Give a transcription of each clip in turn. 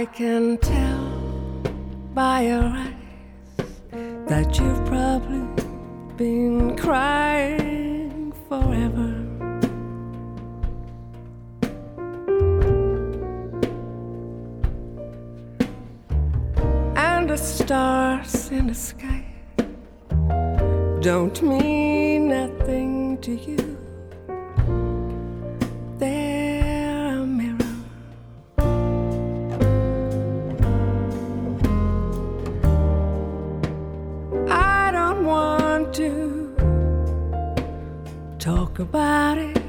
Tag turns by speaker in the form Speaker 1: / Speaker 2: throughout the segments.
Speaker 1: I can tell by your eyes that you've probably been crying forever. And the stars in the sky don't mean nothing to you. About it.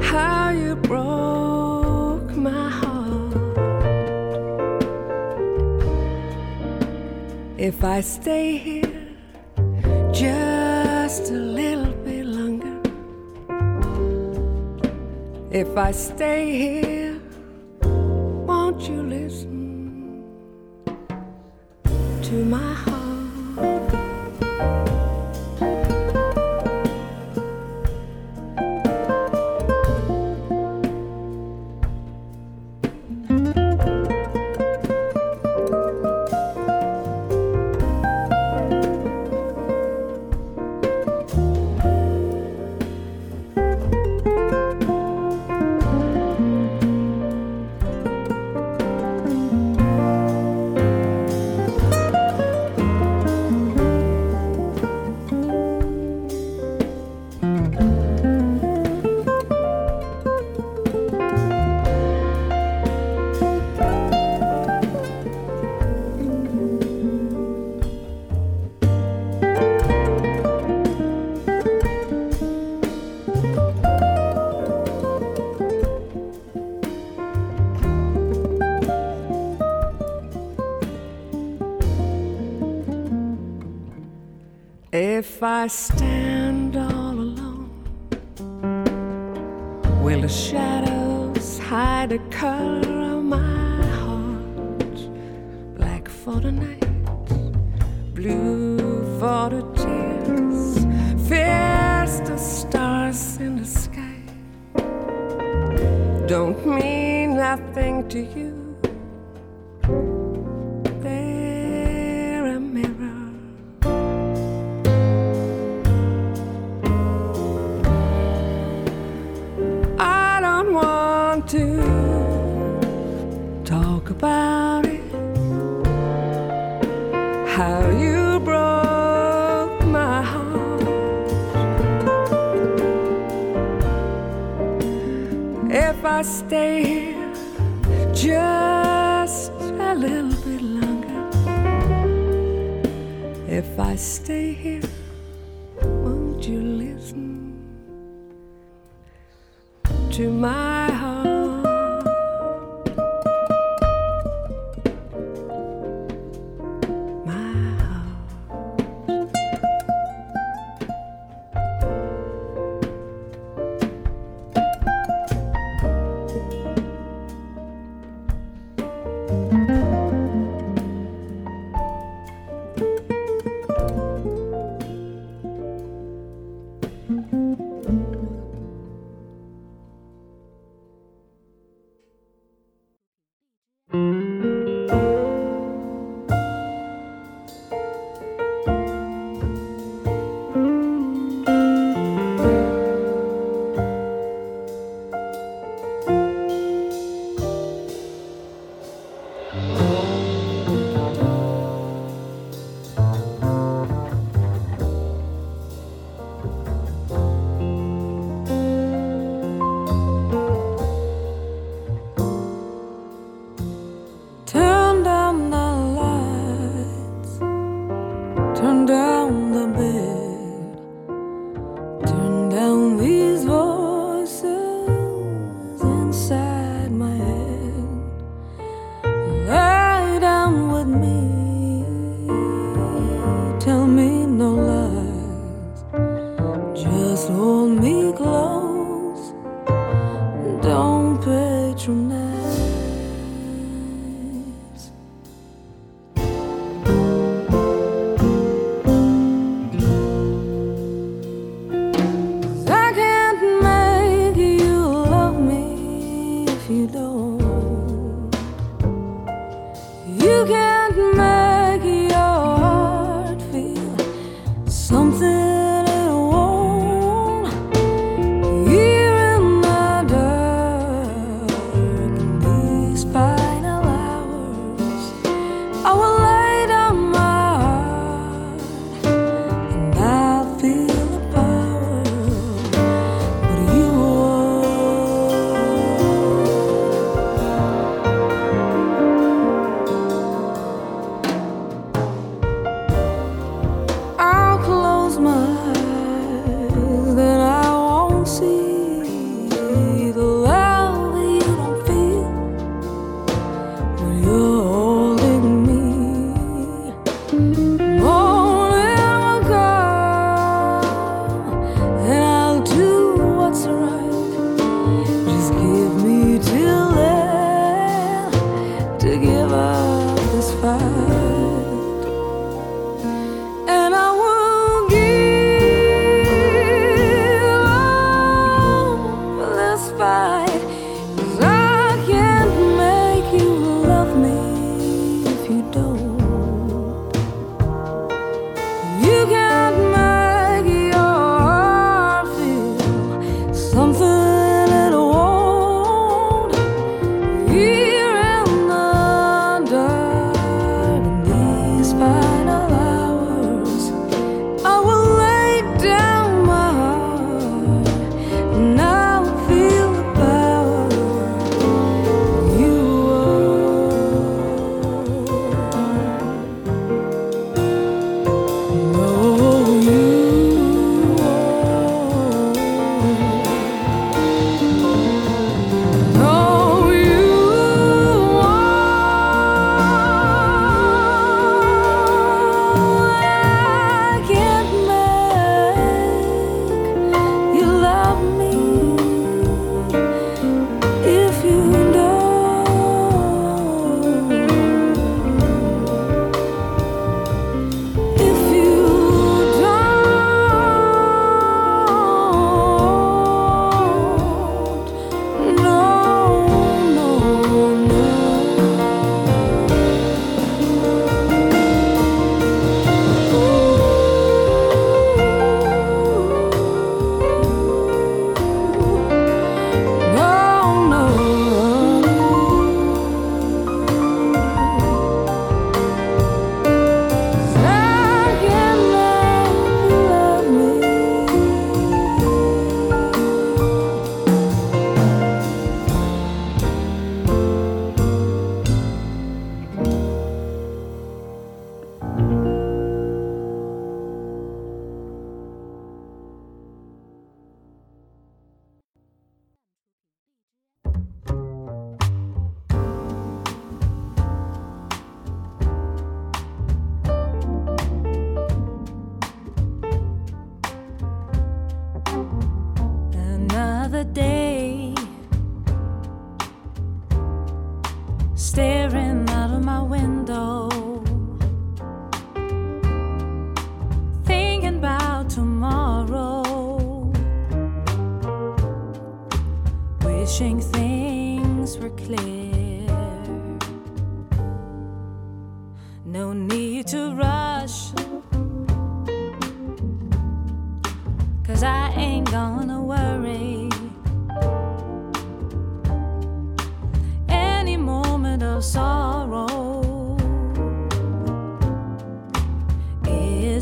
Speaker 1: How you broke my heart. If I stay here just a little bit longer, if I stay here, won't you listen If I stand all alone, will the shadows hide the color of my heart? Black for the night, blue for the tears, fierce the stars in the sky. Don't mean nothing to you. Stay here just a little bit longer, if I stay here, won't you listen? to my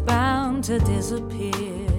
Speaker 2: bound to disappear.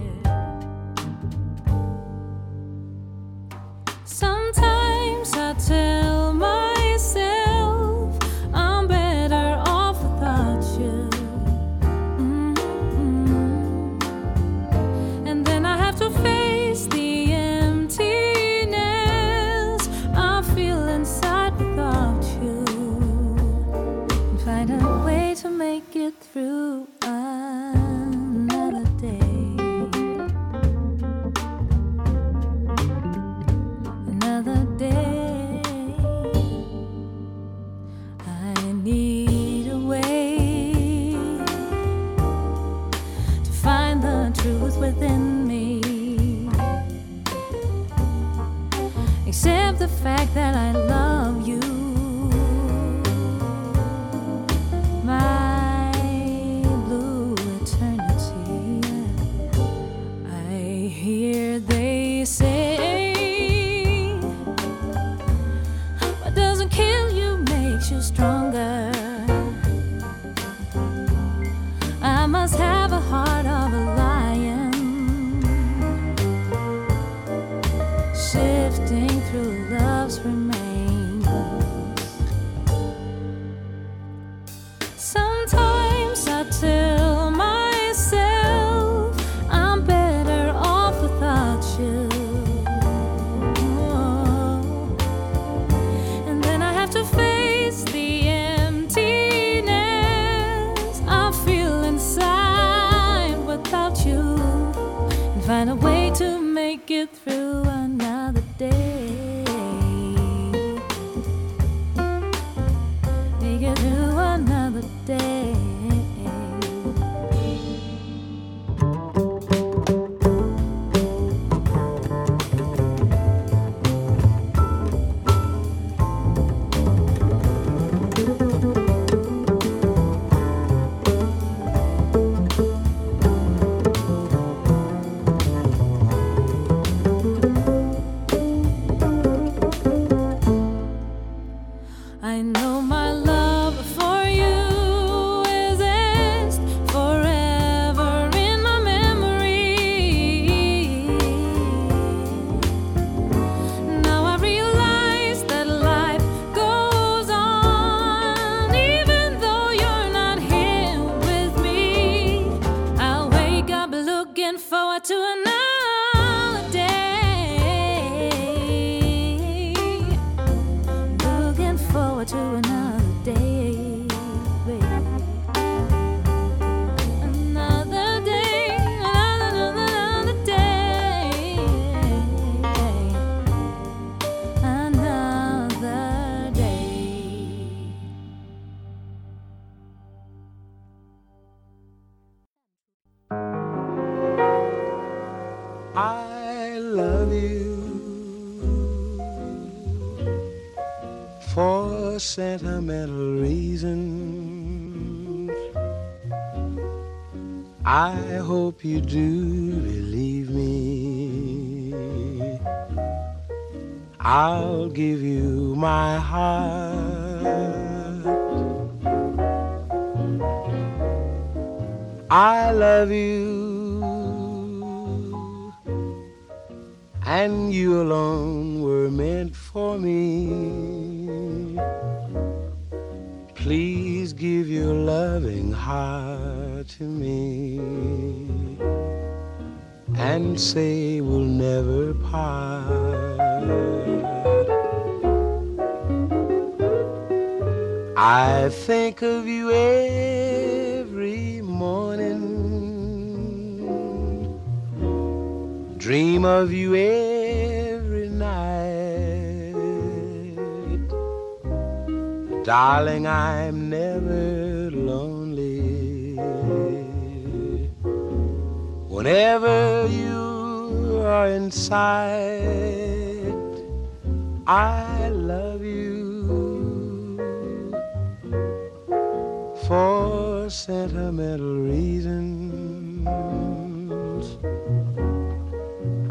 Speaker 3: sentimental reasons. I hope you do believe me. I'll give you my heart. I love you, and you alone were meant for me. give your loving heart to me and say we'll never part. I think of you every morning, dream of you every Darling, I'm never lonely. Whenever you are inside, I love you for sentimental reasons.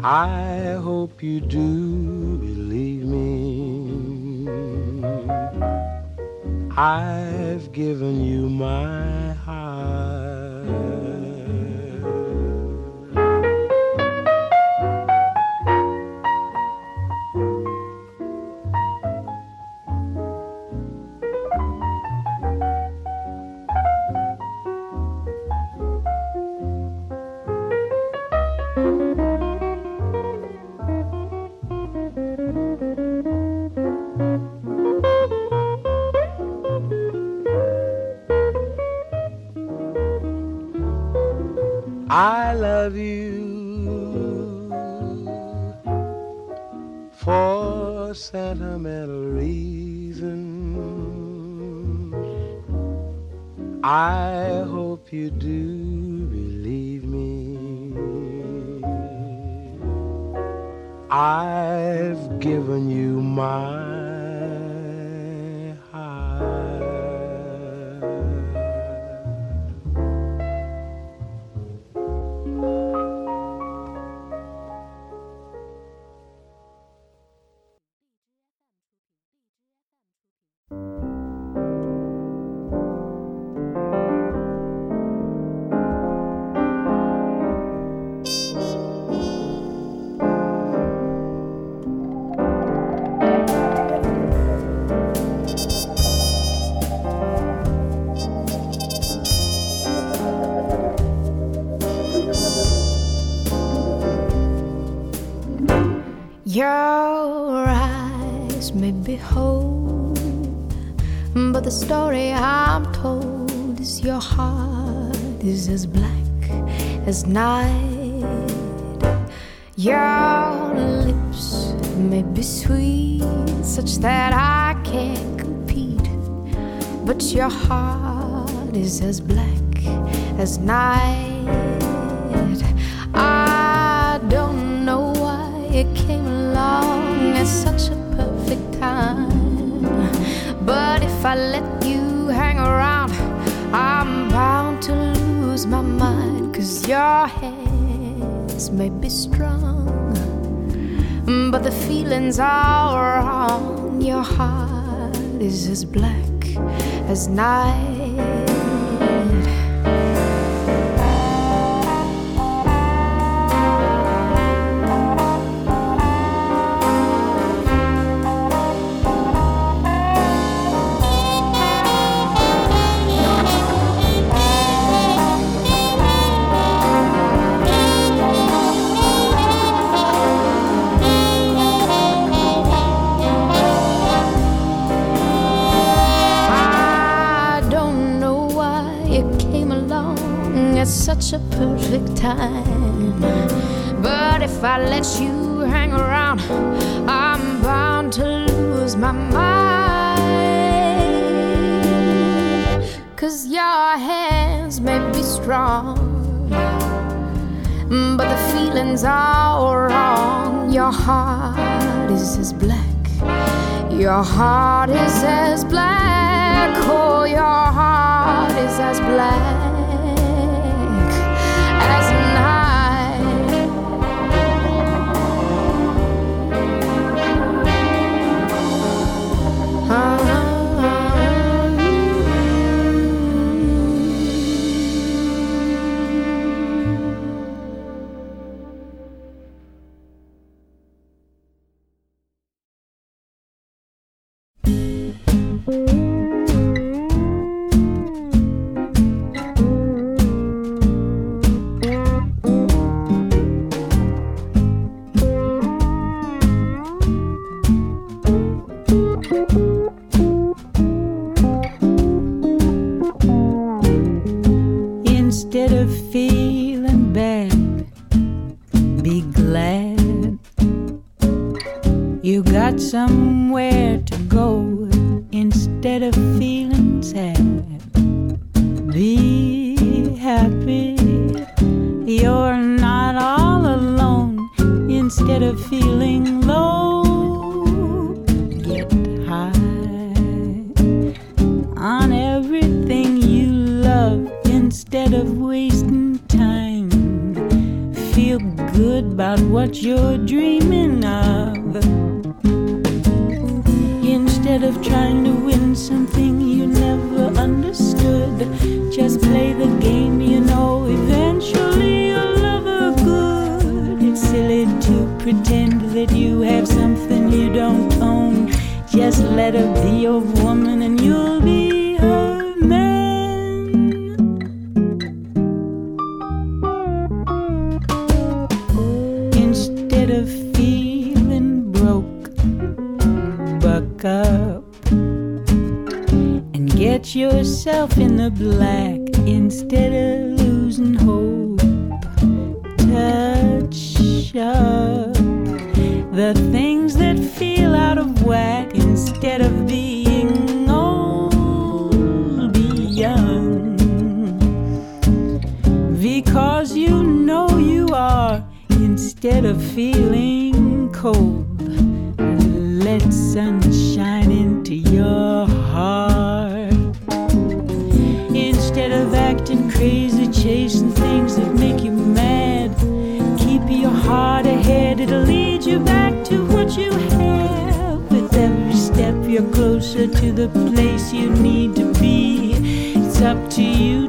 Speaker 3: I hope you do believe me. I've given you my heart.
Speaker 4: Story I'm told is your heart is as black as night. Your lips may be sweet, such that I can't compete, but your heart is as black as night. I don't know why it came along at such a perfect time. I let you hang around, I'm bound to lose my mind. Cause your hands may be strong, but the feelings are wrong. Your heart is as black as night. At such a perfect time. But if I let you hang around, I'm bound to lose my mind. Cause your hands may be strong, but the feelings are wrong. Your heart is as black. Your heart is as black. Oh, your heart is as black
Speaker 5: it'll lead you back to what you have. With every step, you're closer to the place you need to be. It's up to you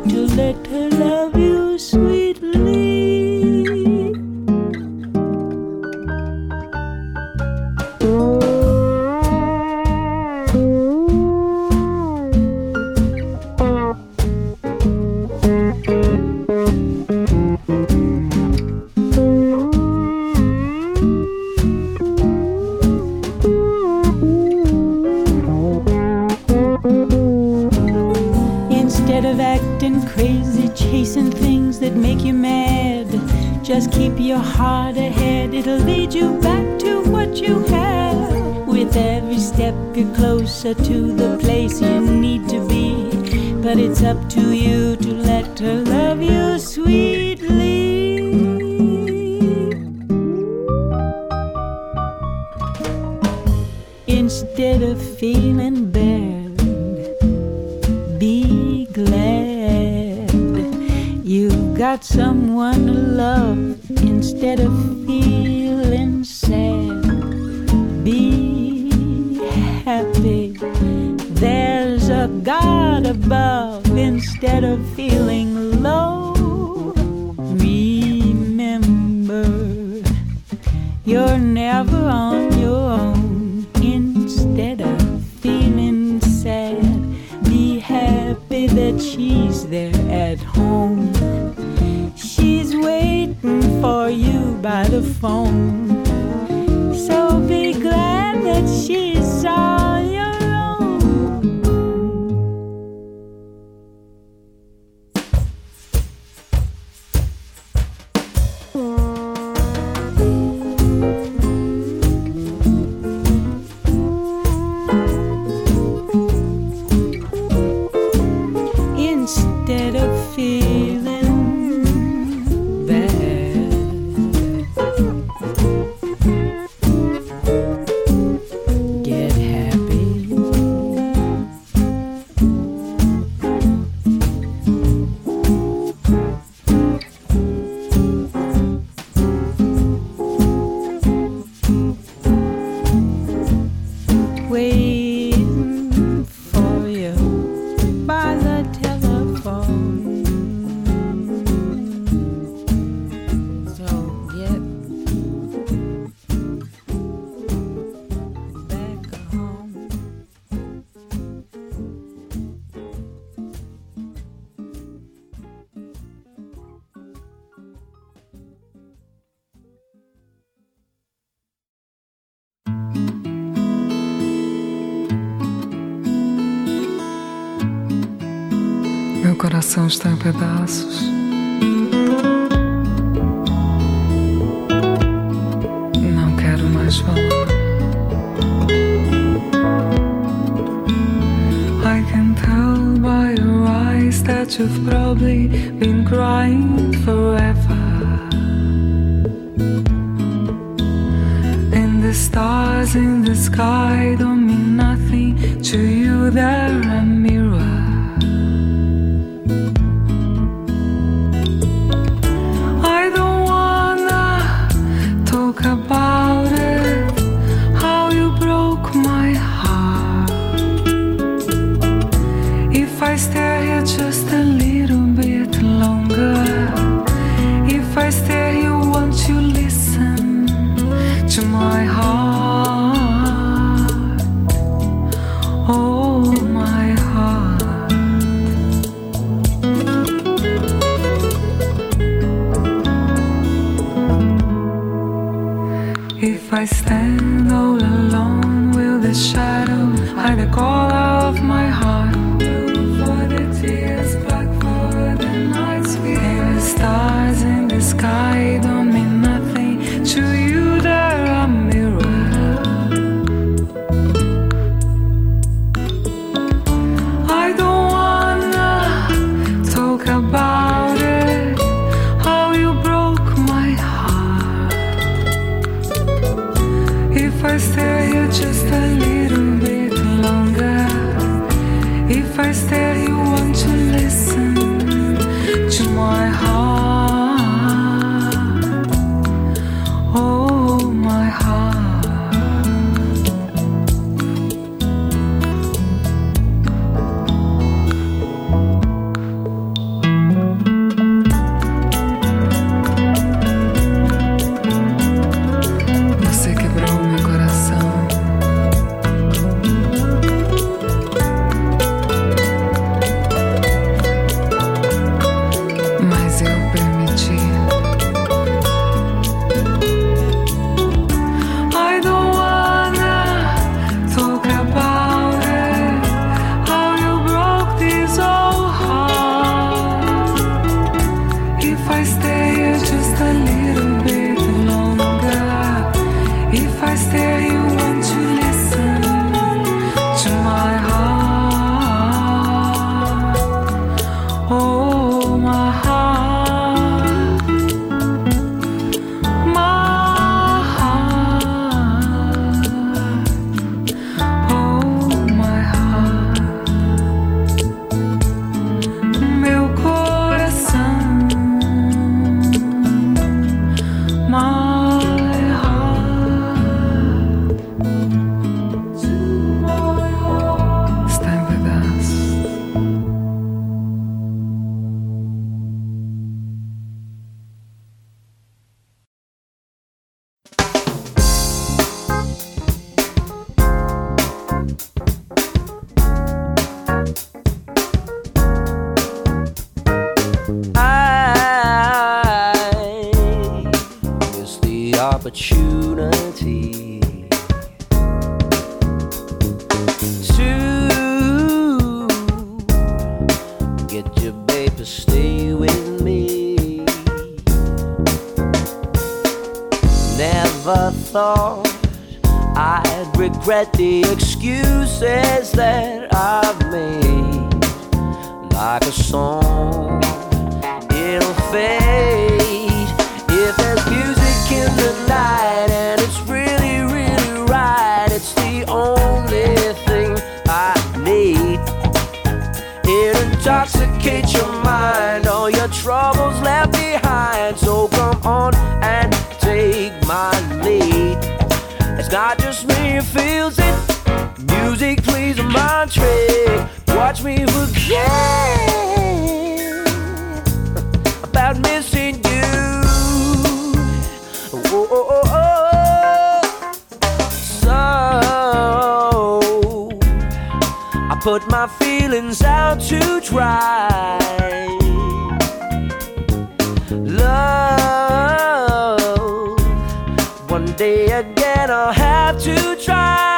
Speaker 5: but it's up to you to let her love you sweetly. Instead of feeling bad, be glad you've got someone to love instead of feeling. above instead of feeling low. Remember, you're never on your own. Instead of feeling sad, be happy that she's there at home. She's waiting for you by the phone.
Speaker 6: coração está em pedaços. Não quero mais falar.
Speaker 7: I can tell by your eyes that you've probably been crying forever. In the stars in the sky don't mean nothing to you
Speaker 6: that thought I'd regret the excuses that I've made. Like a song, it'll fade. Put my feelings out to dry. Love, one day again I'll have to try.